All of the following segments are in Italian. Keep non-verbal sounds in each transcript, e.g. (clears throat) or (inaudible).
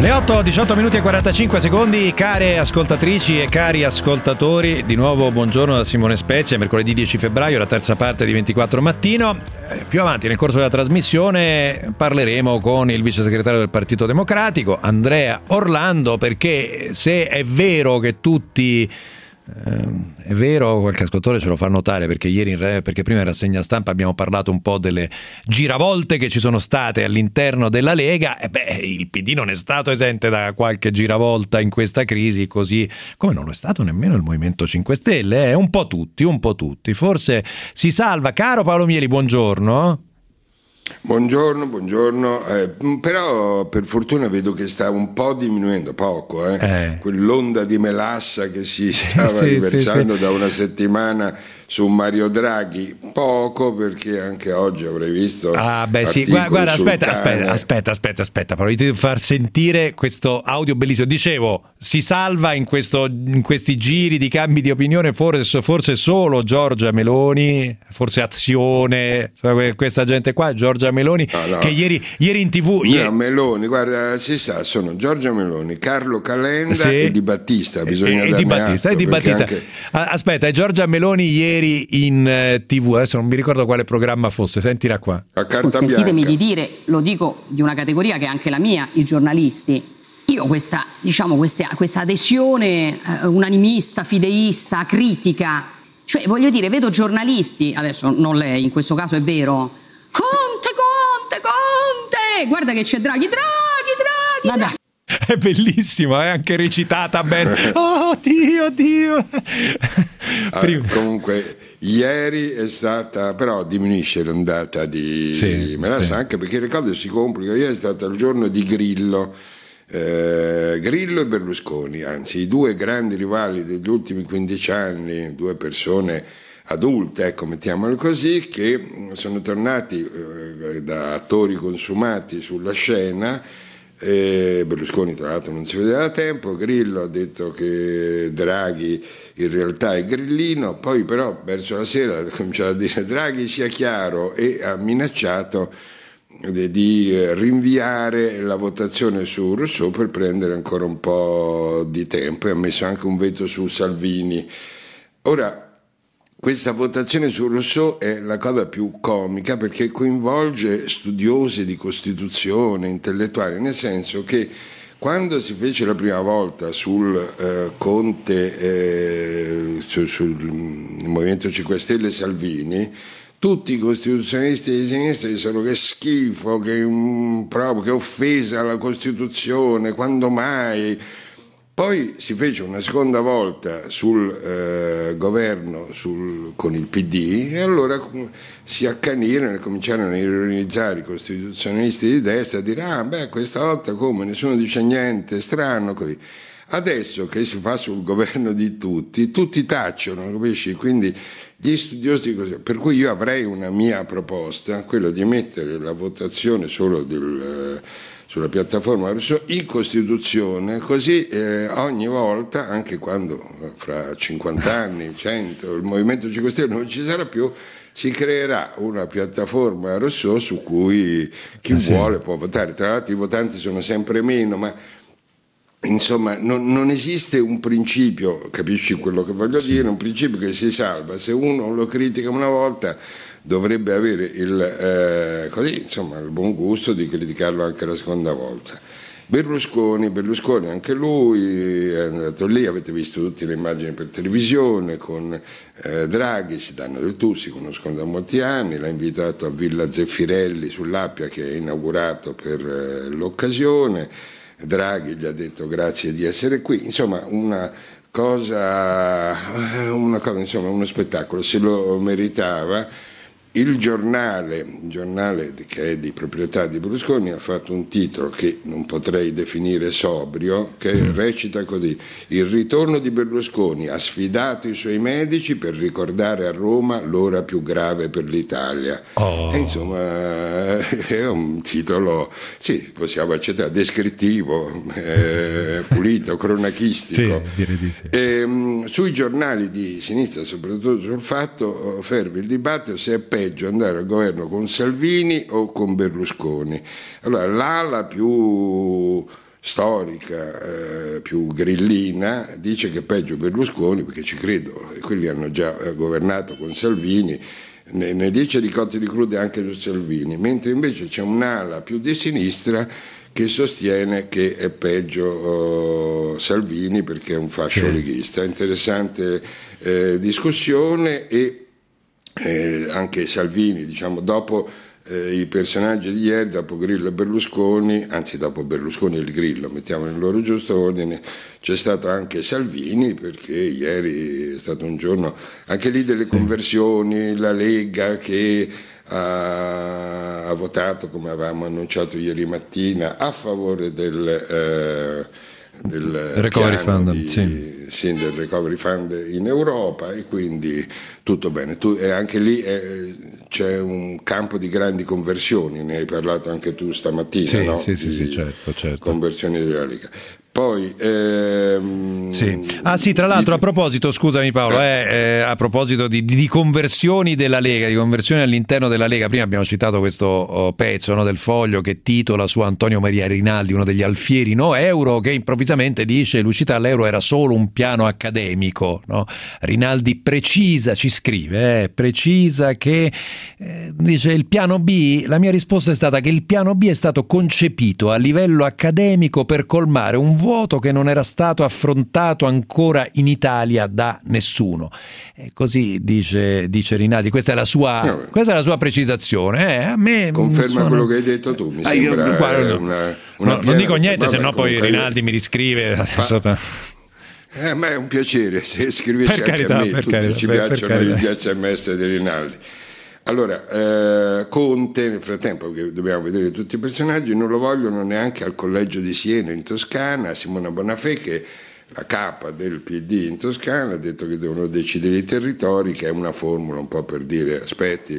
Le 8, 18 minuti e 45 secondi, care ascoltatrici e cari ascoltatori, di nuovo buongiorno da Simone Spezia, mercoledì 10 febbraio, la terza parte di 24 mattino. Eh, più avanti nel corso della trasmissione parleremo con il vice segretario del Partito Democratico, Andrea Orlando, perché se è vero che tutti è vero, qualche ascoltatore ce lo fa notare perché ieri in perché prima in rassegna stampa abbiamo parlato un po' delle giravolte che ci sono state all'interno della Lega e beh, il PD non è stato esente da qualche giravolta in questa crisi, così come non lo è stato nemmeno il Movimento 5 Stelle, eh? un po' tutti, un po' tutti. Forse si salva, caro Paolo Mieli, buongiorno. Buongiorno, buongiorno. Eh, però per fortuna vedo che sta un po' diminuendo, poco, eh? Eh. quell'onda di melassa che si (laughs) stava sì, riversando sì, sì. da una settimana su Mario Draghi poco perché anche oggi avrei visto ah beh sì guarda, guarda aspetta, aspetta aspetta aspetta aspetta però devo far sentire questo audio bellissimo dicevo si salva in, questo, in questi giri di cambi di opinione forse, forse solo Giorgia Meloni forse Azione questa gente qua Giorgia Meloni no, no. che ieri, ieri in tv no, ieri... Meloni guarda si sa sono Giorgia Meloni Carlo Calenda sì. e Di Battista bisogna e, e di Battista, e di Battista. Anche... aspetta Giorgia Meloni ieri ieri in eh, tv, adesso non mi ricordo quale programma fosse, sentila qua. Consentitemi di dire, lo dico di una categoria che è anche la mia, i giornalisti. Io questa, diciamo, questa, questa adesione eh, unanimista, fideista, critica, cioè voglio dire, vedo giornalisti, adesso non lei, in questo caso è vero, Conte, Conte, Conte, guarda che c'è Draghi, Draghi, Draghi. Vabbè, è bellissima, è anche recitata bene. (laughs) Oh Dio, Dio. Ah, comunque, ieri è stata, però diminuisce l'ondata di sì, Melassa sì. anche perché le cose si complicano. Ieri è stato il giorno di Grillo. Eh, Grillo e Berlusconi, anzi i due grandi rivali degli ultimi 15 anni, due persone adulte, ecco, mettiamolo così, che sono tornati eh, da attori consumati sulla scena e Berlusconi tra l'altro non si vedeva da tempo, Grillo ha detto che Draghi in realtà è grillino, poi però verso la sera (laughs) ha cominciato a dire Draghi sia chiaro e ha minacciato di rinviare la votazione su Rousseau per prendere ancora un po' di tempo. E ha messo anche un veto su Salvini. Ora, questa votazione su Rousseau è la cosa più comica perché coinvolge studiosi di Costituzione, intellettuali, nel senso che quando si fece la prima volta sul eh, Conte, eh, su, sul Movimento 5 Stelle Salvini, tutti i costituzionalisti di sinistra dissero che schifo, che, um, proprio, che offesa alla Costituzione, quando mai poi si fece una seconda volta sul eh, governo sul, con il PD e allora si accanirono e cominciarono a ironizzare i costituzionalisti di destra a dire ah beh questa volta come nessuno dice niente, strano così. Adesso che si fa sul governo di tutti, tutti tacciono, capisci? Quindi gli studiosi così. Per cui io avrei una mia proposta, quella di mettere la votazione solo del... Eh, sulla piattaforma in Costituzione, così eh, ogni volta, anche quando eh, fra 50 anni, (laughs) 100, il Movimento 5 Stelle non ci sarà più, si creerà una piattaforma Rousseau su cui chi ah, vuole può votare. Tra l'altro i votanti sono sempre meno, ma insomma non, non esiste un principio, capisci quello che voglio sì. dire, un principio che si salva. Se uno lo critica una volta dovrebbe avere il, eh, così, insomma, il buon gusto di criticarlo anche la seconda volta. Berlusconi, Berlusconi anche lui è andato lì, avete visto tutte le immagini per televisione con eh, Draghi, si danno del tu, si conoscono da molti anni, l'ha invitato a Villa Zeffirelli sull'Appia che è inaugurato per eh, l'occasione, Draghi gli ha detto grazie di essere qui, insomma una cosa, una cosa insomma uno spettacolo, se lo meritava il giornale, il giornale, che è di proprietà di Berlusconi ha fatto un titolo che non potrei definire sobrio, che mm. recita così: Il ritorno di Berlusconi ha sfidato i suoi medici per ricordare a Roma l'ora più grave per l'Italia. Oh. E insomma, è un titolo, sì, possiamo accettare, descrittivo, eh, pulito, (laughs) cronachistico. Sì, di sì. e, ehm, sui giornali di sinistra, soprattutto sul fatto, ferve il dibattito se è peggio andare al governo con Salvini o con Berlusconi. Allora, l'ala più storica eh, più grillina dice che è peggio Berlusconi perché ci credo quelli hanno già eh, governato con Salvini ne, ne dice di cotti di crude anche su Salvini mentre invece c'è un'ala più di sinistra che sostiene che è peggio oh, Salvini perché è un fascio leghista interessante eh, discussione e eh, anche Salvini diciamo dopo eh, i personaggi di ieri, dopo Grillo e Berlusconi, anzi dopo Berlusconi e il Grillo, mettiamo nel loro giusto ordine, c'è stato anche Salvini perché ieri è stato un giorno anche lì delle conversioni, la Lega che ha, ha votato, come avevamo annunciato ieri mattina, a favore del... Eh, del recovery fund, di, sì. Sì, del recovery fund in Europa e quindi tutto bene. Tu, e anche lì eh, c'è un campo di grandi conversioni, ne hai parlato anche tu stamattina. Sì, no? sì, sì, sì, certo, certo. Conversioni della Lega. Poi, ehm, sì. Ah sì, tra l'altro a proposito, scusami Paolo, eh, eh, a proposito di, di, conversioni della Lega, di conversioni all'interno della Lega, prima abbiamo citato questo oh, pezzo no, del foglio che titola su Antonio Maria Rinaldi, uno degli alfieri no euro, che improvvisamente dice l'uscita all'euro era solo un piano accademico. No? Rinaldi precisa, ci scrive, eh, precisa che eh, dice il piano B, la mia risposta è stata che il piano B è stato concepito a livello accademico per colmare un vuoto vuoto che non era stato affrontato ancora in Italia da nessuno. E così dice, dice Rinaldi, questa è la sua, no, questa è la sua precisazione. Eh, a me Conferma suona... quello che hai detto tu, mi ah, sembra guarda, una, una no, non dico niente, se no poi Rinaldi io... mi riscrive. Fa... Eh, ma è un piacere se scrivessi per anche carità, a me, tutti carità, ci per, piacciono per gli sms di Rinaldi. Allora, eh, Conte, nel frattempo che dobbiamo vedere tutti i personaggi, non lo vogliono neanche al collegio di Siena in Toscana, Simona Bonafè che la capa del PD in Toscana ha detto che devono decidere i territori, che è una formula un po' per dire aspetti,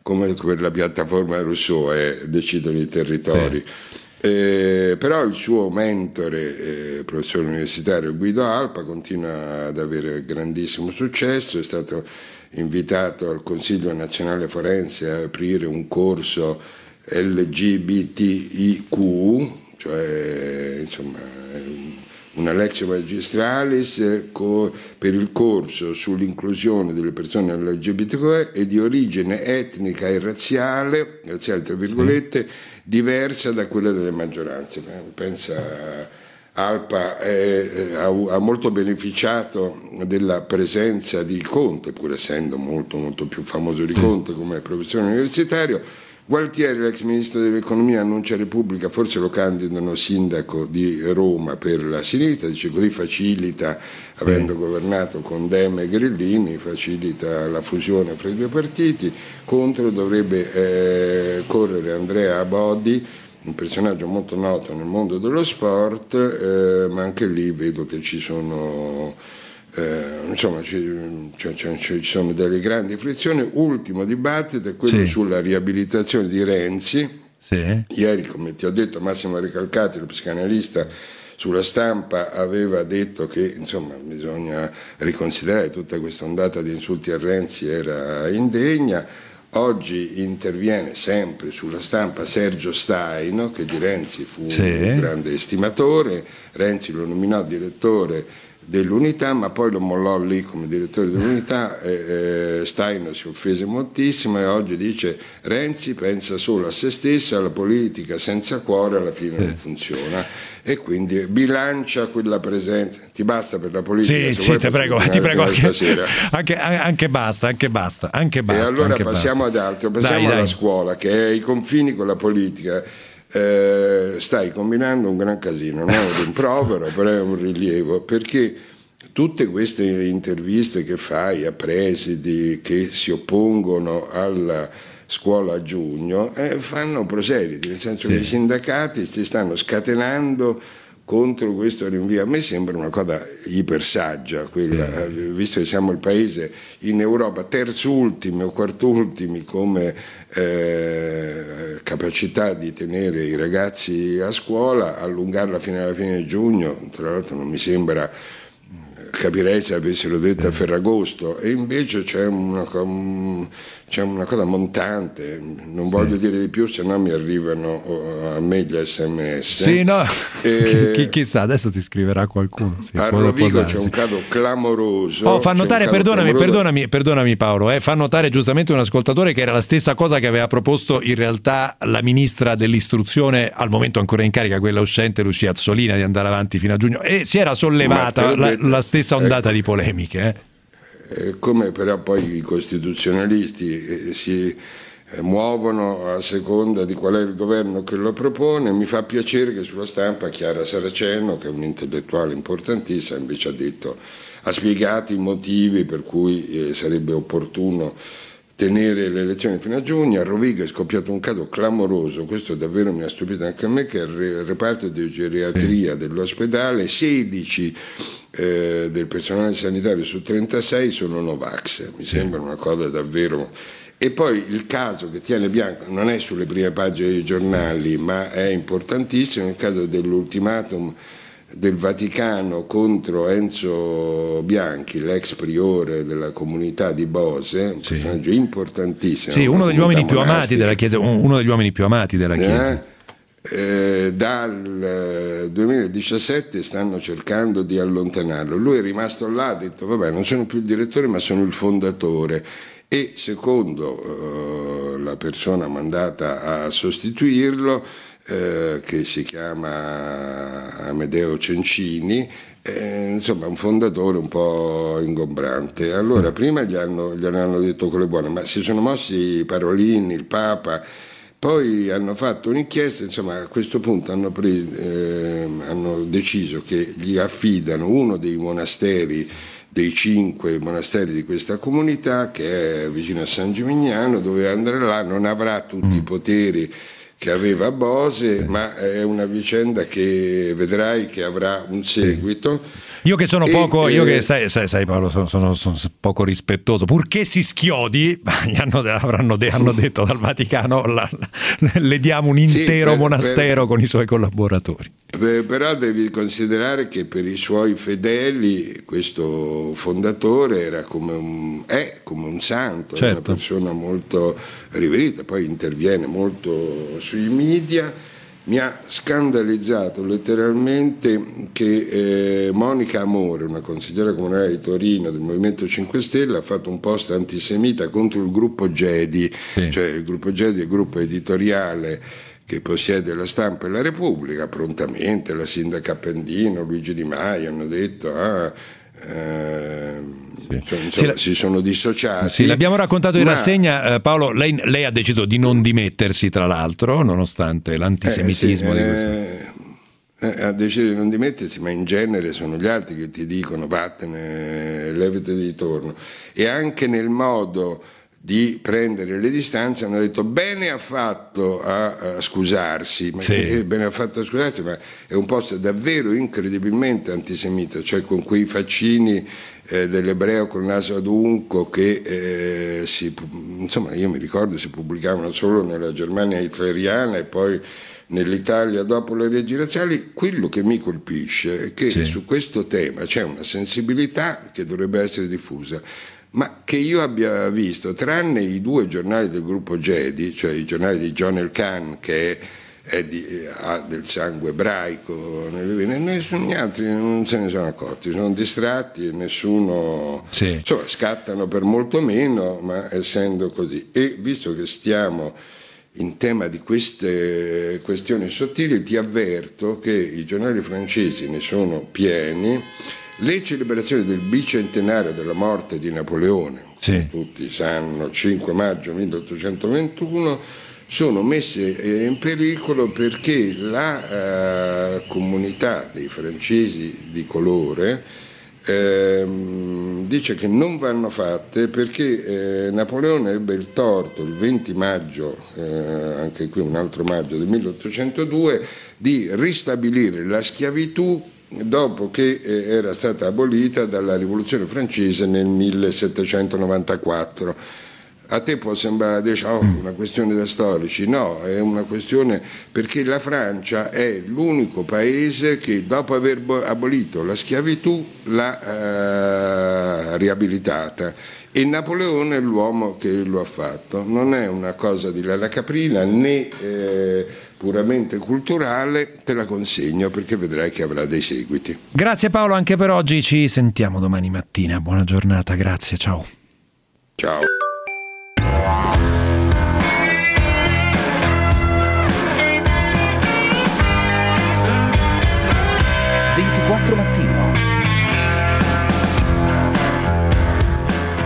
come per la piattaforma Rousseau è decidono i territori. Sì. Eh, però il suo mentore, eh, professore universitario Guido Alpa, continua ad avere grandissimo successo, è stato invitato al Consiglio nazionale forense a aprire un corso LGBTIQ, cioè insomma una Lexio Magistralis per il corso sull'inclusione delle persone LGBTQ e di origine etnica e razziale, razziale tra virgolette, diversa da quella delle maggioranze. Pensa Alpa è, ha, ha, molto beneficiato della presenza di Conte, pur essendo molto, molto più famoso di Conte come professore universitario. Gualtieri, l'ex ministro dell'economia, annuncia Repubblica, forse lo candidano sindaco di Roma per la sinistra, dice così facilita, avendo sì. governato con Dem e Grillini, facilita la fusione fra i due partiti. Contro dovrebbe eh, correre Andrea Abodi un personaggio molto noto nel mondo dello sport, eh, ma anche lì vedo che ci sono, eh, insomma, ci, cioè, cioè, ci, sono delle grandi frizioni. Ultimo dibattito è quello sì. sulla riabilitazione di Renzi. Sì. Ieri, come ti ho detto, Massimo Ricalcati, lo psicanalista, sulla stampa aveva detto che insomma, bisogna riconsiderare tutta questa ondata di insulti a Renzi era indegna Oggi interviene sempre sulla stampa Sergio Staino, che di Renzi fu sì. un grande estimatore, Renzi lo nominò direttore dell'unità, ma poi lo mollò lì come direttore dell'unità. Eh, Stein si offese moltissimo e oggi dice Renzi pensa solo a se stesso, alla politica senza cuore alla fine non funziona e quindi bilancia quella presenza. Ti basta per la politica? Sì, sì ti prego, ti prego anche, (laughs) anche, anche, basta, anche basta, anche basta. E allora passiamo basta. ad altro, passiamo dai, alla dai. scuola che è ai confini con la politica. Eh, stai combinando un gran casino, non è un rimprovero, però è un rilievo, perché tutte queste interviste che fai a presidi che si oppongono alla scuola a giugno eh, fanno proseliti, nel senso sì. che i sindacati si stanno scatenando contro questo rinvio. A me sembra una cosa ipersaggia, quella, sì. Eh, visto che siamo il paese in Europa terzultimi o quartultimi come eh, capacità di tenere i ragazzi a scuola, allungarla fino alla fine di giugno, tra l'altro non mi sembra capirei se avessero detto a Ferragosto e invece c'è una, c'è una cosa montante, non voglio sì. dire di più se no mi arrivano a me gli sms. Sì, no, e... (laughs) Chi, chissà, adesso ti scriverà qualcuno. Sì, a Rovigo c'è un caso clamoroso. Oh, fa notare, perdonami, perdonami, perdonami Paolo, eh, fa notare giustamente un ascoltatore che era la stessa cosa che aveva proposto in realtà la ministra dell'istruzione al momento ancora in carica, quella uscente Lucia Azzolina, di andare avanti fino a giugno e si era sollevata la, la, stessa ondata ecco. di polemiche. Eh. Eh, come però poi i costituzionalisti eh, si eh, muovono a seconda di qual è il governo che lo propone. Mi fa piacere che sulla stampa Chiara Saraceno, che è un intellettuale importantissimo, invece ha detto, ha spiegato i motivi per cui sarebbe opportuno tenere le elezioni fino a giugno. A Rovigo è scoppiato un caso clamoroso, questo davvero mi ha stupito anche a me, che il reparto di geriatria dell'ospedale, 16 eh, del personale sanitario su 36 sono Novax, mi sì. sembra una cosa davvero... E poi il caso che tiene Bianco non è sulle prime pagine dei giornali, ma è importantissimo, il caso dell'ultimatum del Vaticano contro Enzo Bianchi, l'ex priore della comunità di Bose, un sì. personaggio importantissimo. Sì, uno degli, uomini più amati della Chiesa, uno degli uomini più amati della Chiesa. Eh? Eh, dal 2017 stanno cercando di allontanarlo. Lui è rimasto là, ha detto vabbè non sono più il direttore ma sono il fondatore e secondo eh, la persona mandata a sostituirlo, eh, che si chiama Amedeo Cencini, eh, insomma un fondatore un po' ingombrante. Allora prima gli hanno, gli hanno detto quelle buone, ma si sono mossi Parolini, il Papa poi hanno fatto un'inchiesta, insomma a questo punto hanno, preso, eh, hanno deciso che gli affidano uno dei monasteri dei cinque monasteri di questa comunità che è vicino a San Gimignano, dove andare là non avrà tutti mm. i poteri che aveva Bose, sì. ma è una vicenda che vedrai che avrà un seguito. Sì io che sono poco, e, io che sai, sai, sai Paolo, sono, sono, sono, poco rispettoso, purché si schiodi, hanno, avranno hanno detto dal Vaticano, la, le diamo un intero sì, per, monastero per, con i suoi collaboratori. Per, però devi considerare che per i suoi fedeli questo fondatore era come un, è come un santo, certo. una persona molto riverita, poi interviene molto sui media mi ha scandalizzato letteralmente che eh, Monica Amore, una consigliera comunale di Torino del Movimento 5 Stelle, ha fatto un post antisemita contro il gruppo Gedi, sì. cioè il gruppo Gedi è il gruppo editoriale che possiede la stampa e la Repubblica, prontamente la sindaca Appendino, Luigi Di Maio hanno detto ah, eh, sì. Cioè, insomma, sì, si sono dissociati. Sì, l'abbiamo raccontato in ma... rassegna, eh, Paolo. Lei, lei, ha deciso di non dimettersi, tra l'altro, nonostante l'antisemitismo eh, sì, di questo. Eh, eh, ha deciso di non dimettersi, ma in genere sono gli altri che ti dicono vattene, levate di torno. E anche nel modo di prendere le distanze hanno detto bene ha fatto a, a scusarsi, ma sì. bene ha fatto a scusarsi, ma è un posto davvero incredibilmente antisemita, cioè con quei faccini eh, dell'ebreo col naso adunco che eh, si, insomma io mi ricordo si pubblicavano solo nella Germania hitleriana e poi nell'Italia dopo le leggi razziali, quello che mi colpisce è che sì. su questo tema c'è una sensibilità che dovrebbe essere diffusa ma che io abbia visto, tranne i due giornali del gruppo Jedi, cioè i giornali di John El Khan, che è di, ha del sangue ebraico nelle vene, nessun, altri non se ne sono accorti, sono distratti nessuno, sì. insomma scattano per molto meno, ma essendo così. E visto che stiamo in tema di queste questioni sottili, ti avverto che i giornali francesi ne sono pieni le celebrazioni del bicentenario della morte di Napoleone, sì. tutti sanno, 5 maggio 1821, sono messe eh, in pericolo perché la eh, comunità dei francesi di colore eh, dice che non vanno fatte perché eh, Napoleone ebbe il torto il 20 maggio, eh, anche qui un altro maggio del 1802, di ristabilire la schiavitù dopo che eh, era stata abolita dalla rivoluzione francese nel 1794. a te può sembrare diciamo, una questione da storici, no, è una questione perché la Francia è l'unico paese che dopo aver abolito la schiavitù l'ha eh, riabilitata e Napoleone è l'uomo che lo ha fatto. Non è una cosa di Lalla Caprina né eh, puramente culturale, te la consegno perché vedrai che avrà dei seguiti. Grazie Paolo anche per oggi, ci sentiamo domani mattina. Buona giornata, grazie, ciao. Ciao.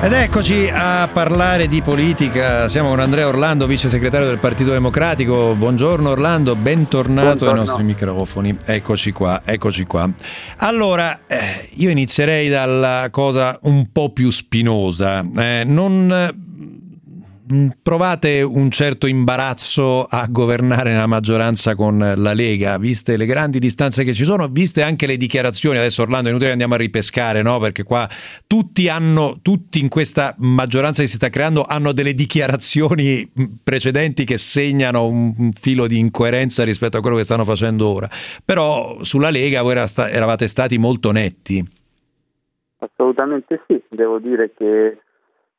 Ed eccoci a parlare di politica. Siamo con Andrea Orlando, vice segretario del Partito Democratico. Buongiorno Orlando, bentornato Buongiorno. ai nostri microfoni. Eccoci qua, eccoci qua. Allora, eh, io inizierei dalla cosa un po' più spinosa. Eh, non provate un certo imbarazzo a governare nella maggioranza con la Lega, viste le grandi distanze che ci sono, viste anche le dichiarazioni, adesso Orlando è inutile che andiamo a ripescare, no? perché qua tutti hanno, tutti in questa maggioranza che si sta creando hanno delle dichiarazioni mm, precedenti che segnano un filo di incoerenza rispetto a quello che stanno facendo ora, però sulla Lega voi eravate stati molto netti. Assolutamente sì, devo dire che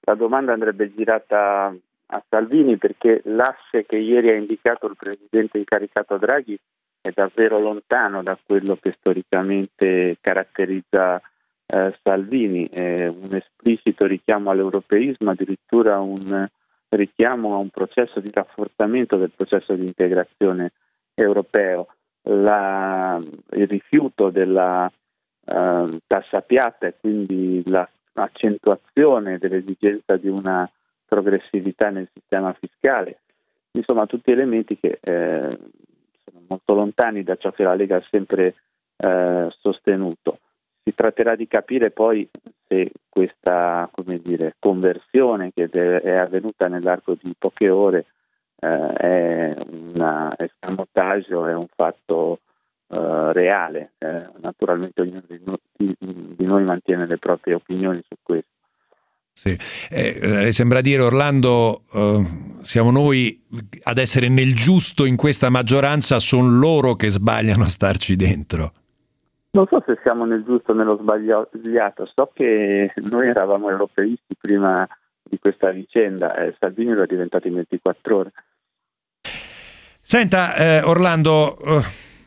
la domanda andrebbe girata a Salvini perché l'asse che ieri ha indicato il presidente incaricato Draghi è davvero lontano da quello che storicamente caratterizza eh, Salvini, è un esplicito richiamo all'europeismo, addirittura un richiamo a un processo di rafforzamento del processo di integrazione europeo. La, il rifiuto della eh, tassa piatta e quindi la accentuazione dell'esigenza di una progressività nel sistema fiscale, insomma tutti elementi che eh, sono molto lontani da ciò che la Lega ha sempre eh, sostenuto. Si tratterà di capire poi se questa dire, conversione che è avvenuta nell'arco di poche ore eh, è un escamotage o è un fatto uh, reale. Eh, naturalmente ognuno di noi, di, noi, mantiene le proprie opinioni su questo. Sì. Eh, eh, sembra dire Orlando, eh, siamo noi ad essere nel giusto in questa maggioranza, sono loro che sbagliano a starci dentro. Non so se siamo nel giusto o nello sbagliato, so che noi eravamo europeisti prima di questa vicenda, eh, Salvini lo è diventato in 24 ore. Senta eh, Orlando eh,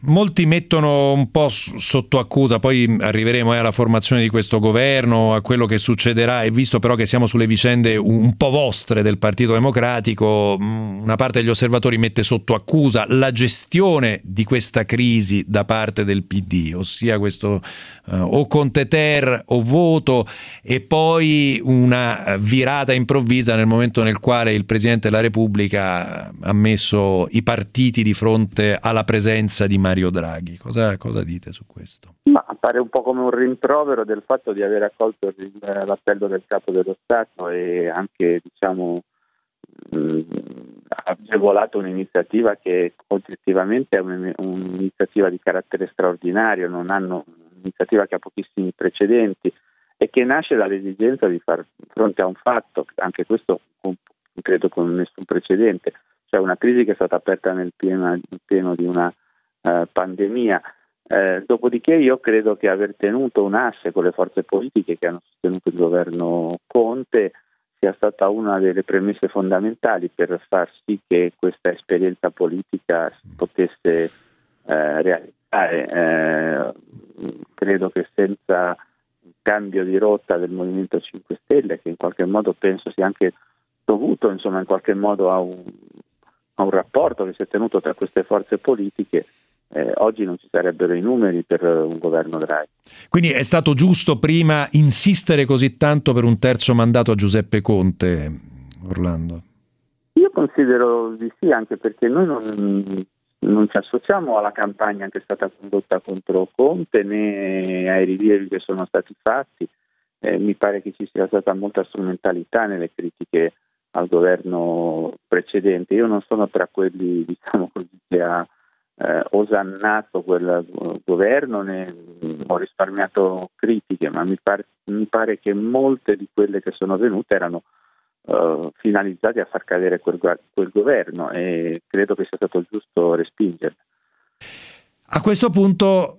molti mettono un po' sotto accusa, poi arriveremo alla formazione di questo governo, a quello che succederà. E visto però che siamo sulle vicende un po' vostre del Partito Democratico, mm, una parte degli osservatori mette sotto accusa la gestione di questa crisi da parte del PD, ossia questo uh, o Conte Ter o voto e poi una virata improvvisa nel momento nel quale il Presidente della Repubblica ha messo i partiti di fronte alla presenza di Maria Mario Draghi. Cosa, cosa dite su questo? Ma appare un po' come un rimprovero del fatto di aver accolto l'appello del capo dello Stato e anche diciamo, mh, agevolato un'iniziativa che oggettivamente è un'iniziativa di carattere straordinario, non hanno un'iniziativa che ha pochissimi precedenti e che nasce dall'esigenza di far fronte a un fatto, anche questo credo con nessun precedente, cioè una crisi che è stata aperta nel pieno, nel pieno di una eh, pandemia. Eh, dopodiché io credo che aver tenuto un asse con le forze politiche che hanno sostenuto il governo Conte sia stata una delle premesse fondamentali per far sì che questa esperienza politica si potesse eh, realizzare. Eh, credo che senza un cambio di rotta del Movimento 5 Stelle, che in qualche modo penso sia anche dovuto insomma, in qualche modo a un, a un rapporto che si è tenuto tra queste forze politiche, eh, oggi non ci sarebbero i numeri per un governo Draghi. Quindi è stato giusto prima insistere così tanto per un terzo mandato a Giuseppe Conte, Orlando? Io considero di sì, anche perché noi non, non ci associamo alla campagna che è stata condotta contro Conte né ai rilievi che sono stati fatti. Eh, mi pare che ci sia stata molta strumentalità nelle critiche al governo precedente. Io non sono tra quelli (laughs) diciamo così, che ha eh, osannato quel governo, ne ho risparmiato critiche, ma mi pare, mi pare, che molte di quelle che sono venute erano uh, finalizzati a far cadere quel, quel, governo e credo che sia stato giusto respingerli. A questo punto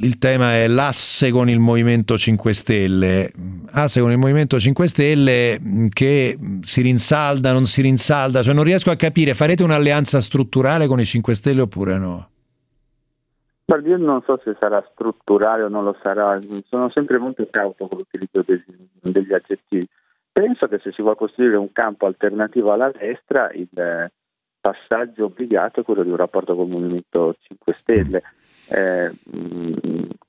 il tema è l'asse con il Movimento 5 Stelle, asse con il Movimento 5 Stelle che si rinsalda, non si rinsalda, cioè non riesco a capire, farete un'alleanza strutturale con i 5 Stelle oppure no? Io non so se sarà strutturale o non lo sarà, sono sempre molto cauto con l'utilizzo degli, degli aggettivi. Penso che se si vuole costruire un campo alternativo alla destra, il passaggio obbligato è quello di un rapporto con il Movimento 5 Stelle. Eh,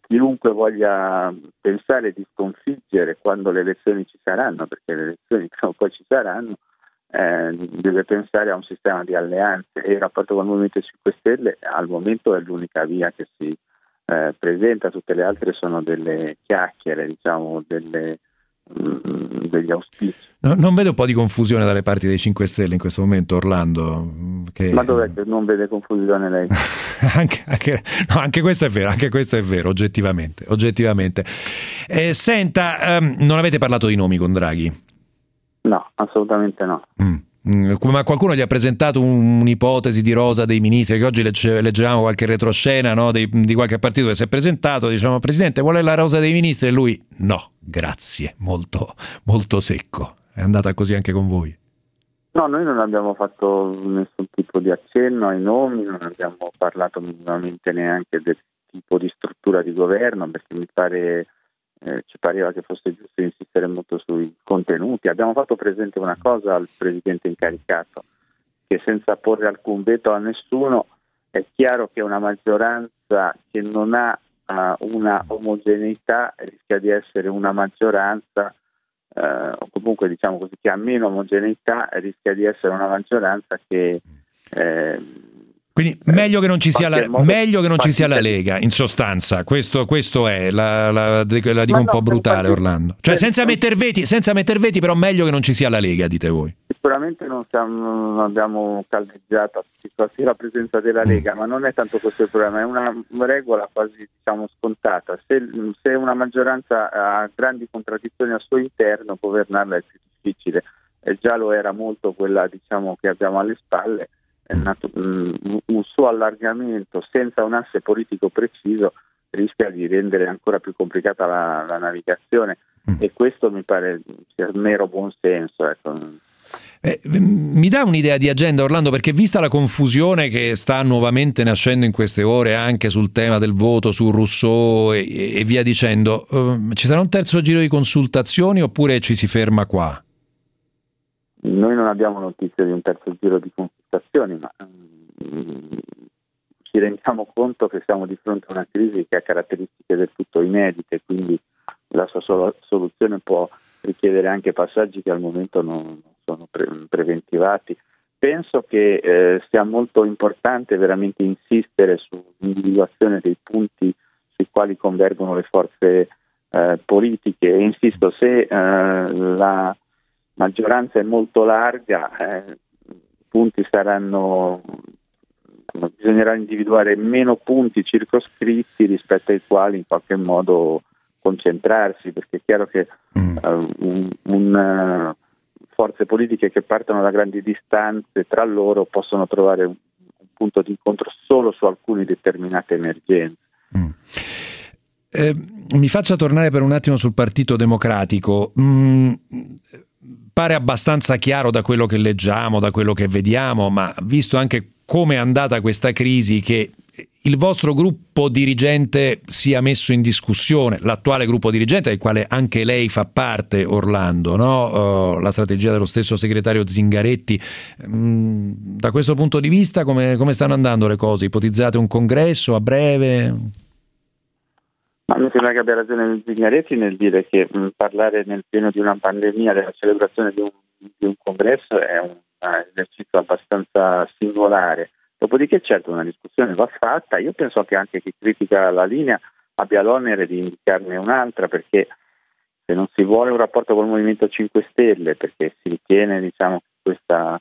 chiunque voglia pensare di sconfiggere quando le elezioni ci saranno, perché le elezioni prima (laughs) o poi ci saranno, eh, deve pensare a un sistema di alleanze e il rapporto con il Movimento 5 Stelle al momento è l'unica via che si eh, presenta, tutte le altre sono delle chiacchiere, diciamo, delle, mm, degli auspici. No, non vedo un po' di confusione dalle parti dei 5 Stelle in questo momento, Orlando? Che... Ma dov'è che non vede confusione lei? (laughs) anche, anche, no, anche, questo è vero, anche questo è vero, oggettivamente. oggettivamente. Eh, senta, ehm, non avete parlato di nomi con Draghi? No, assolutamente no. Mm. Mm ma qualcuno gli ha presentato un'ipotesi di rosa dei ministri, che oggi legge, leggevamo qualche retroscena no, di, di, qualche partito che si è presentato, diciamo, Presidente, vuole la rosa dei ministri? E lui, no, grazie, molto, molto secco. È andata così anche con voi? No, noi non abbiamo fatto nessun tipo di accenno ai nomi, non abbiamo parlato minimamente neanche del tipo di struttura di governo, perché mi pare eh, ci pareva che fosse giusto insistere molto sui contenuti. Abbiamo fatto presente una cosa al Presidente incaricato, che senza porre alcun veto a nessuno è chiaro che una maggioranza che non ha uh, una omogeneità rischia di essere una maggioranza uh, o comunque diciamo così che ha meno omogeneità rischia di essere una maggioranza che eh, quindi meglio che non ci sia, la, meglio che non ci sia la Lega, in sostanza, questo, questo è, la, la, la dico un po' brutale Orlando. Cioè senza metter, veti, senza metter veti, però meglio che non ci sia la Lega, dite voi. Sicuramente non, siamo, non abbiamo caldeggiato la presenza della mm. Lega, mm. ma non è tanto questo il problema, è una regola quasi diciamo, scontata. Se, se una maggioranza ha grandi contraddizioni al suo interno, governarla è più difficile. E già lo era molto quella diciamo, che abbiamo alle spalle nato, mm, un suo allargamento senza un asse politico preciso rischia di rendere ancora più complicata la, la navigazione mm. e questo mi pare sia mero buonsenso. Ecco. Eh, mi dà un'idea di agenda Orlando perché vista la confusione che sta nuovamente nascendo in queste ore anche sul tema del voto su Rousseau e, e via dicendo, eh, ci sarà un terzo giro di consultazioni oppure ci si ferma qua? Noi non abbiamo notizia di un terzo giro di consultazioni, ma um, ci rendiamo conto che siamo di fronte a una crisi che ha caratteristiche del tutto inedite, quindi la sua sol- soluzione può richiedere anche passaggi che al momento non sono pre- preventivati. Penso che eh, sia molto importante veramente insistere sull'individuazione dei punti sui quali convergono le forze eh, politiche insisto se eh, la maggioranza è molto larga, eh, i punti saranno bisognerà individuare meno punti circoscritti rispetto ai quali in qualche modo concentrarsi, perché è chiaro che mm. uh, un, un, uh, forze politiche che partono da grandi distanze tra loro possono trovare un, un punto di incontro solo su alcune determinate emergenze. Mm. Eh, mi faccia tornare per un attimo sul Partito Democratico. Mm, pare abbastanza chiaro da quello che leggiamo, da quello che vediamo, ma visto anche come è andata questa crisi che il vostro gruppo dirigente sia messo in discussione, l'attuale gruppo dirigente del quale anche lei fa parte, Orlando, no? uh, la strategia dello stesso segretario Zingaretti. Mm, da questo punto di vista come, come stanno andando le cose? Ipotizzate un congresso a breve? Ma mi sembra che abbia ragione Zignaretti nel dire che mh, parlare nel pieno di una pandemia della celebrazione di un, di un congresso è un, esercizio abbastanza singolare. Dopodiché certo una discussione va fatta, io penso che anche chi critica la linea abbia l'onere di indicarne un'altra perché se non si vuole un rapporto con il Movimento 5 Stelle perché si ritiene diciamo, che questa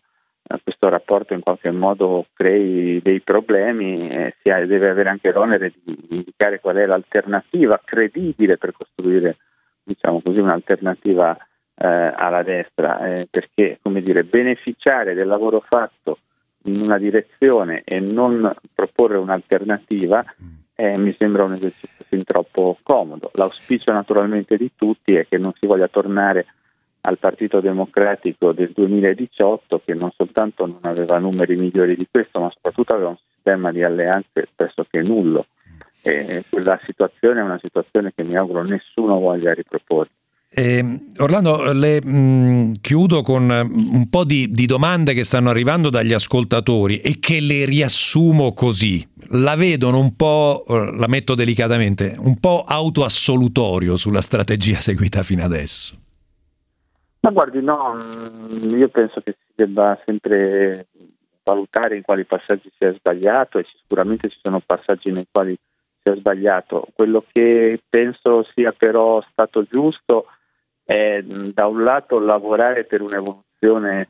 questo rapporto in qualche modo crei dei problemi, eh, si ha, deve avere anche l'onere di indicare qual è l'alternativa credibile per costruire diciamo così, un'alternativa eh, alla destra, eh, perché come dire, beneficiare del lavoro fatto in una direzione e non proporre un'alternativa eh, mi sembra un esercizio fin troppo comodo. L'auspicio naturalmente di tutti è che non si voglia tornare al Partito Democratico del 2018 che non soltanto non aveva numeri migliori di questo, ma soprattutto aveva un sistema di alleanze pressoché nullo. E quella situazione è una situazione che mi auguro nessuno voglia riproporre. Eh, Orlando, le mh, chiudo con un po' di, di, domande che stanno arrivando dagli ascoltatori e che le riassumo così. La vedono un po', eh, la metto delicatamente, un po' autoassolutorio sulla strategia seguita fino adesso. Ma guardi, no, mm, io penso che si debba sempre valutare in quali passaggi si è sbagliato e sicuramente ci sono passaggi nei quali si è sbagliato. Quello che penso sia però stato giusto è da un lato lavorare per un'evoluzione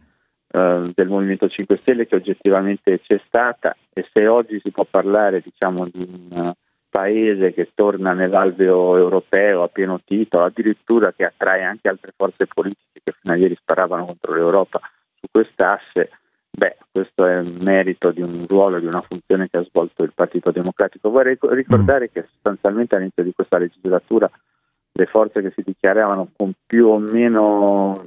eh, del Movimento 5 Stelle che oggettivamente c'è stata e se oggi si può parlare diciamo, di un paese che torna nell'alveo europeo a pieno titolo, addirittura che attrae anche altre forze politiche che fino a ieri sparavano contro l'Europa su quest'asse, beh, questo è merito di un ruolo, di una funzione che ha svolto il Partito Democratico. Vorrei ricordare che sostanzialmente all'inizio di questa legislatura le forze che si dichiaravano con più o meno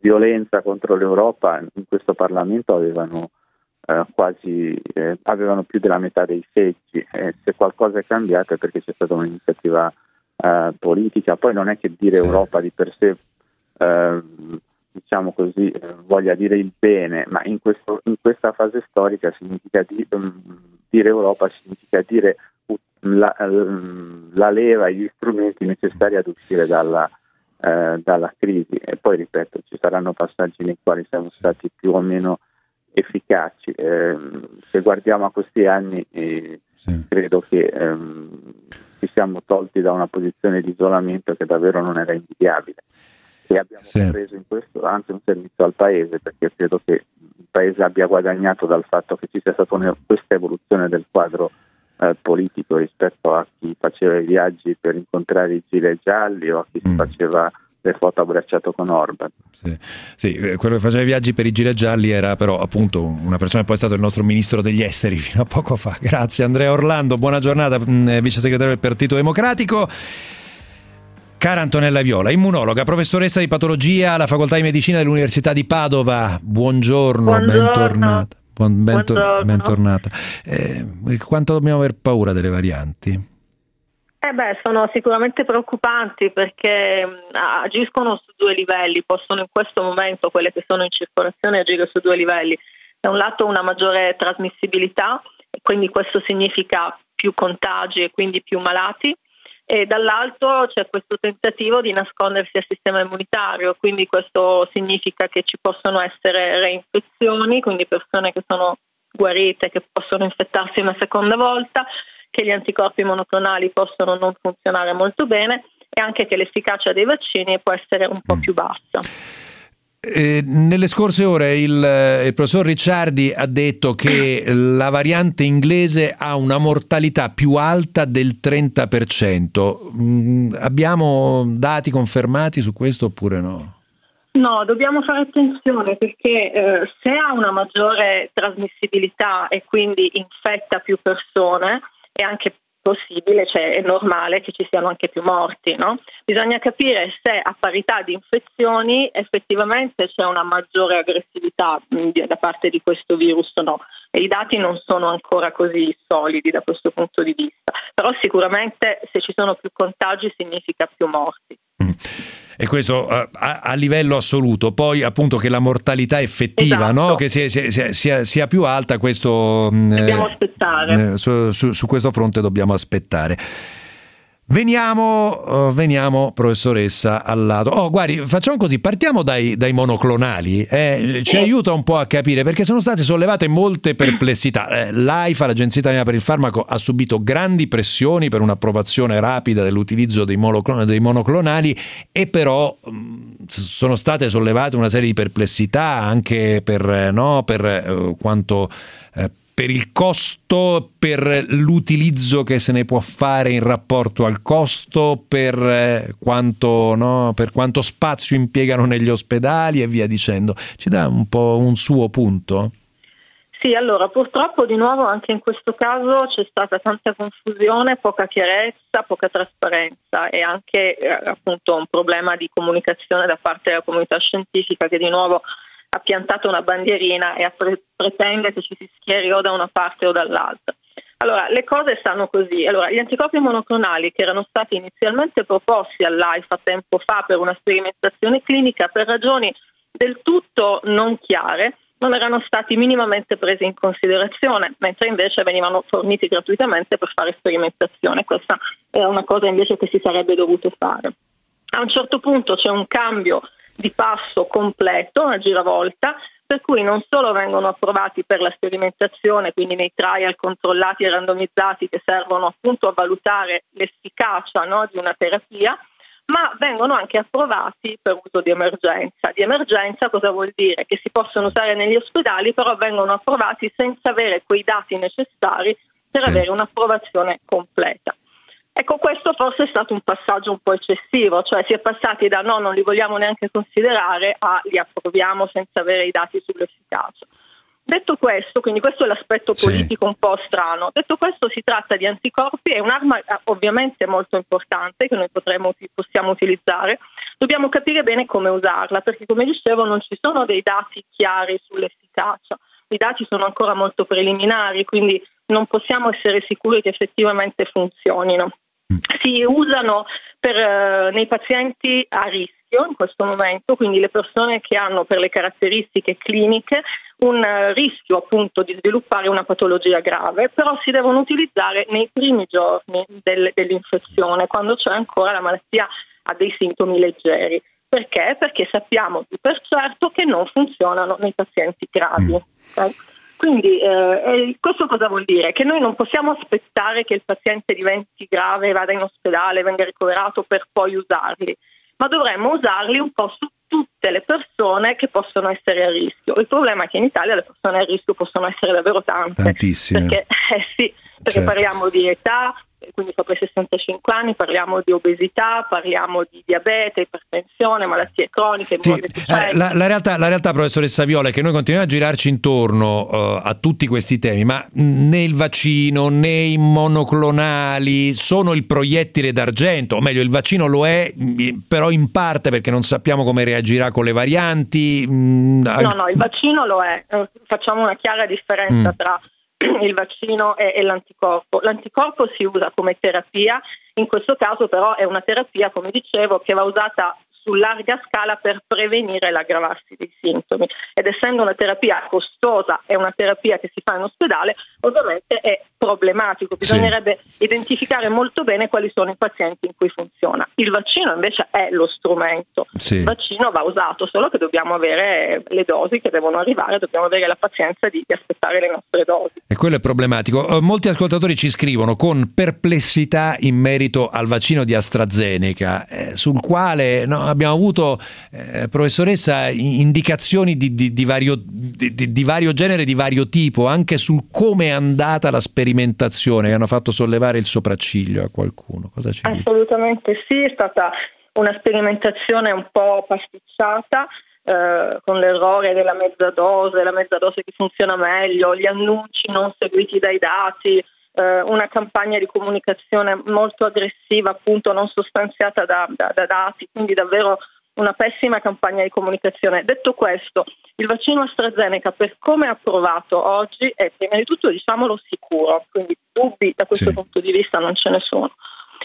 violenza contro l'Europa in questo Parlamento avevano eh, quasi eh, avevano più della metà dei seggi e se qualcosa è cambiato è perché c'è stata un'iniziativa eh, politica. Poi non è che dire sì. Europa di per sé eh, diciamo così eh, voglia dire il bene, ma in, questo, in questa fase storica significa di, um, dire Europa significa dire la, la leva e gli strumenti necessari ad uscire dalla, eh, dalla crisi e poi ripeto ci saranno passaggi nei quali siamo stati più o meno efficaci. Eh, se guardiamo a questi anni eh, sì. credo che ehm, ci siamo tolti da una posizione di isolamento che davvero non era invidiabile e abbiamo sì. reso in questo anche un servizio al Paese perché credo che il Paese abbia guadagnato dal fatto che ci sia stata questa evoluzione del quadro eh, politico rispetto a chi faceva i viaggi per incontrare i gilet gialli o a chi mm. si faceva le foto a bracciato con Orban. Sì, sì, eh, quello che faceva i viaggi per i gilet gialli era però appunto una persona che poi è stato il nostro ministro degli esteri (laughs) fino a poco fa. Grazie Andrea Orlando, buona giornata, mm, eh, vice segretario del Partito Democratico. Cara Antonella Viola, immunologa, professoressa di patologia alla Facoltà di Medicina dell'Università di Padova. Buongiorno, Buongiorno. bentornata. Buon, bento, bentornata. Eh, quanto dobbiamo aver paura delle varianti? Eh beh, sono sicuramente preoccupanti perché mm, agiscono su due livelli, possono in questo momento quelle che sono in circolazione agire su due livelli. Da un lato una maggiore trasmissibilità, quindi questo significa più contagi e quindi più malati, e dall'altro c'è questo tentativo di nascondersi al sistema immunitario, quindi questo significa che ci possono essere reinfezioni, quindi persone che sono guarite che possono infettarsi una seconda volta, che gli anticorpi monoclonali possono non funzionare molto bene e anche che l'efficacia dei vaccini può essere un po' mm. più bassa. Eh, nelle scorse ore il, eh, il, professor Ricciardi ha detto che la variante inglese ha una mortalità più alta del 30%. Mm, abbiamo dati confermati su questo oppure no? No, dobbiamo fare attenzione perché eh, se ha una maggiore trasmissibilità e quindi infetta più persone e anche possibile, cioè è normale che ci siano anche più morti. No? Bisogna capire se a parità di infezioni effettivamente c'è una maggiore aggressività mm, da parte di questo virus o no. E I dati non sono ancora così solidi da questo punto di vista, però sicuramente se ci sono più contagi significa più morti. Mm e questo a, a, livello assoluto. Poi appunto che la mortalità effettiva, esatto. no? che sia, sia, sia, sia, più alta, questo, mm, dobbiamo eh, aspettare. Eh, su, su, su questo fronte dobbiamo aspettare. Veniamo, uh, veniamo, professoressa, al lato. Oh, guardi, facciamo così, partiamo dai, dai monoclonali, eh, ci aiuta un po' a capire perché sono state sollevate molte perplessità. Eh, L'AIFA, l'Agenzia Italiana per il Farmaco, ha subito grandi pressioni per un'approvazione rapida dell'utilizzo dei, monoclon- dei monoclonali e però mh, mm, sono state sollevate una serie di perplessità anche per, no, per eh, quanto eh, per il costo, per l'utilizzo che se ne può fare in rapporto al costo, per, eh, quanto, no, per quanto spazio impiegano negli ospedali e via dicendo. Ci dà un po' un suo punto? Sì, allora purtroppo di nuovo anche in questo caso c'è stata tanta confusione, poca chiarezza, poca trasparenza e anche eh, appunto un problema di comunicazione da parte della comunità scientifica che di nuovo ha piantato una bandierina e pre- pretende che ci si schieri o da una parte o dall'altra. Allora, le cose stanno così. Allora, gli anticorpi monoclonali che erano stati inizialmente proposti all'AIFA tempo fa per una sperimentazione clinica per ragioni del tutto non chiare, non erano stati minimamente presi in considerazione, mentre invece venivano forniti gratuitamente per fare sperimentazione. Questa è una cosa invece che si sarebbe dovuto fare. A un certo punto c'è un cambio di passo completo, una giravolta, per cui non solo vengono approvati per la sperimentazione, quindi nei trial controllati e randomizzati che servono appunto a valutare l'efficacia no, di una terapia, ma vengono anche approvati per uso di emergenza. Di emergenza cosa vuol dire? Che si possono usare negli ospedali, però vengono approvati senza avere quei dati necessari per sì. avere un'approvazione completa. Ecco, questo forse è stato un passaggio un po' eccessivo, cioè si è passati da no, non li vogliamo neanche considerare a li approviamo senza avere i dati sull'efficacia. Detto questo, quindi questo è l'aspetto politico sì. un po' strano, detto questo si tratta di anticorpi, è un'arma eh, ovviamente molto importante che noi potremo, possiamo utilizzare, dobbiamo capire bene come usarla, perché come dicevo non ci sono dei dati chiari sull'efficacia, i dati sono ancora molto preliminari, quindi non possiamo essere sicuri che effettivamente funzionino si usano per, uh, nei pazienti a rischio in questo momento, quindi le persone che hanno per le caratteristiche cliniche un uh, rischio appunto di sviluppare una patologia grave, però si devono utilizzare nei primi giorni del, dell'infezione, quando c'è ancora la malattia ha dei sintomi leggeri. Perché? Perché sappiamo di per certo che non funzionano nei pazienti gravi. Mm. Okay? Quindi eh, questo cosa vuol dire? Che noi non possiamo aspettare che il paziente diventi grave, vada in ospedale, venga ricoverato per poi usarli, ma dovremmo usarli un po' su tutte le persone che possono essere a rischio. Il problema è che in Italia le persone a rischio possono essere davvero tante. Tantissime. Perché, eh sì, perché certo. parliamo di età, quindi sopra i 65 anni, parliamo di obesità, parliamo di diabete, ipertensione, malattie croniche. Sì, eh, la, la, realtà, la, realtà, professoressa Viola, è che noi continuiamo a girarci intorno uh, a tutti questi temi, ma né il vaccino né i monoclonali sono il proiettile d'argento, o meglio il vaccino lo è, però in parte perché non sappiamo come reagirà con le varianti. Mm, no, no, il vaccino lo è, eh, facciamo una chiara differenza mm. tra (clears throat) il vaccino e, e, l'anticorpo. L'anticorpo si usa come terapia, in questo caso però è una terapia, come dicevo, che va usata su larga scala per prevenire l'aggravarsi dei sintomi ed essendo una terapia costosa e una terapia che si fa in ospedale, ovviamente è problematico, bisognerebbe sì. identificare molto bene quali sono i pazienti in cui funziona. Il vaccino invece è lo strumento, sì. il vaccino va usato, solo che dobbiamo avere le dosi che devono arrivare, dobbiamo avere la pazienza di, di aspettare le nostre dosi. E quello è problematico. Eh, molti ascoltatori ci scrivono con perplessità in merito al vaccino di AstraZeneca, eh, sul quale no, abbiamo avuto, eh, professoressa, indicazioni di, di, di, vario, di, vario, genere, di vario tipo, anche sul come è andata la sperimentazione, che hanno fatto sollevare il sopracciglio a qualcuno. Cosa ci Assolutamente dite? sì, è stata una sperimentazione un po' pasticciata. Eh, con l'errore della mezza dose, la mezza dose che funziona meglio, gli annunci non seguiti dai dati, eh, una campagna di comunicazione molto aggressiva, appunto non sostanziata da, da, da dati, quindi davvero una pessima campagna di comunicazione. Detto questo, il vaccino AstraZeneca, per come è approvato oggi, è prima di tutto diciamolo sicuro, quindi dubbi da questo sì. punto di vista non ce ne sono.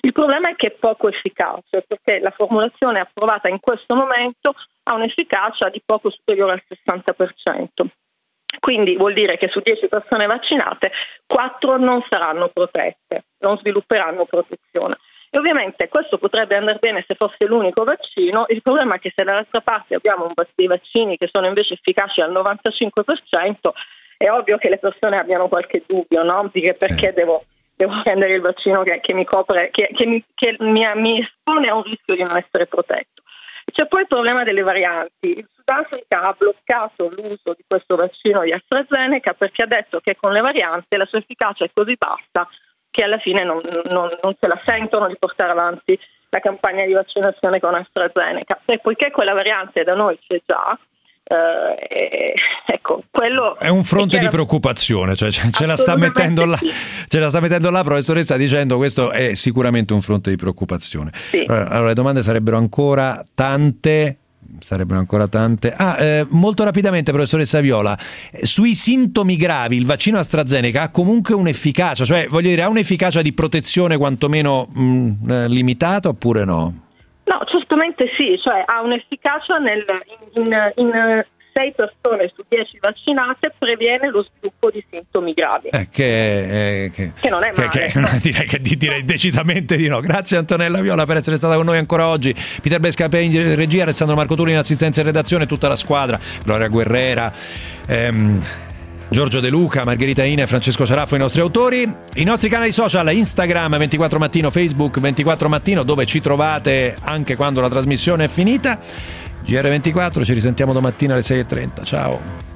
Il problema è che è poco efficace perché la formulazione approvata in questo momento ha un'efficacia di poco superiore al 60%. Quindi vuol dire che su 10 persone vaccinate 4 non saranno protette, non svilupperanno protezione. E ovviamente questo potrebbe andare bene se fosse l'unico vaccino, il problema è che se dall'altra parte abbiamo dei vaccini che sono invece efficaci al 95%, è ovvio che le persone abbiano qualche dubbio, no? Di che perché devo, devo, prendere il vaccino che, che mi copre, che, che, mi, che mi, mi espone a un rischio di non essere protetto. C'è poi il problema delle varianti. Il Sudafrica ha bloccato l'uso di questo vaccino di AstraZeneca perché ha detto che con le varianti la sua efficacia è così bassa che alla fine non, non, non se la sentono di portare avanti la campagna di vaccinazione con AstraZeneca. E poiché quella variante da noi c'è già, eh, (laughs) ecco, quello è un fronte è di preoccupazione, cioè ce, la sta mettendo là, ce la sta mettendo là, professoressa, dicendo questo è sicuramente un fronte di preoccupazione. Sì. Allora, le domande sarebbero ancora tante. Sarebbero ancora tante. Ah, eh, molto rapidamente, professoressa Viola, sui sintomi gravi il vaccino AstraZeneca ha comunque un'efficacia, cioè voglio dire, ha un'efficacia di protezione quantomeno mh, mm, eh, limitata oppure no? No, certamente sì, cioè ha un'efficacia nel, in, in, in 6 persone su 10 vaccinate previene lo sviluppo di sintomi gravi. Eh, che, eh, che, che, non è male. (laughs) Che, direi, che direi decisamente di no. Grazie Antonella Viola per essere stata con noi ancora oggi. Peter Bescape in regia, Alessandro Marco Turi in assistenza e redazione, tutta la squadra, Gloria Guerrera. Ehm, Giorgio De Luca, Margherita Ine e Francesco Saraffo i nostri autori. I nostri canali social Instagram 24 mattino, Facebook 24 mattino dove ci trovate anche quando la trasmissione è finita. GR24, ci risentiamo domattina alle 6.30. Ciao.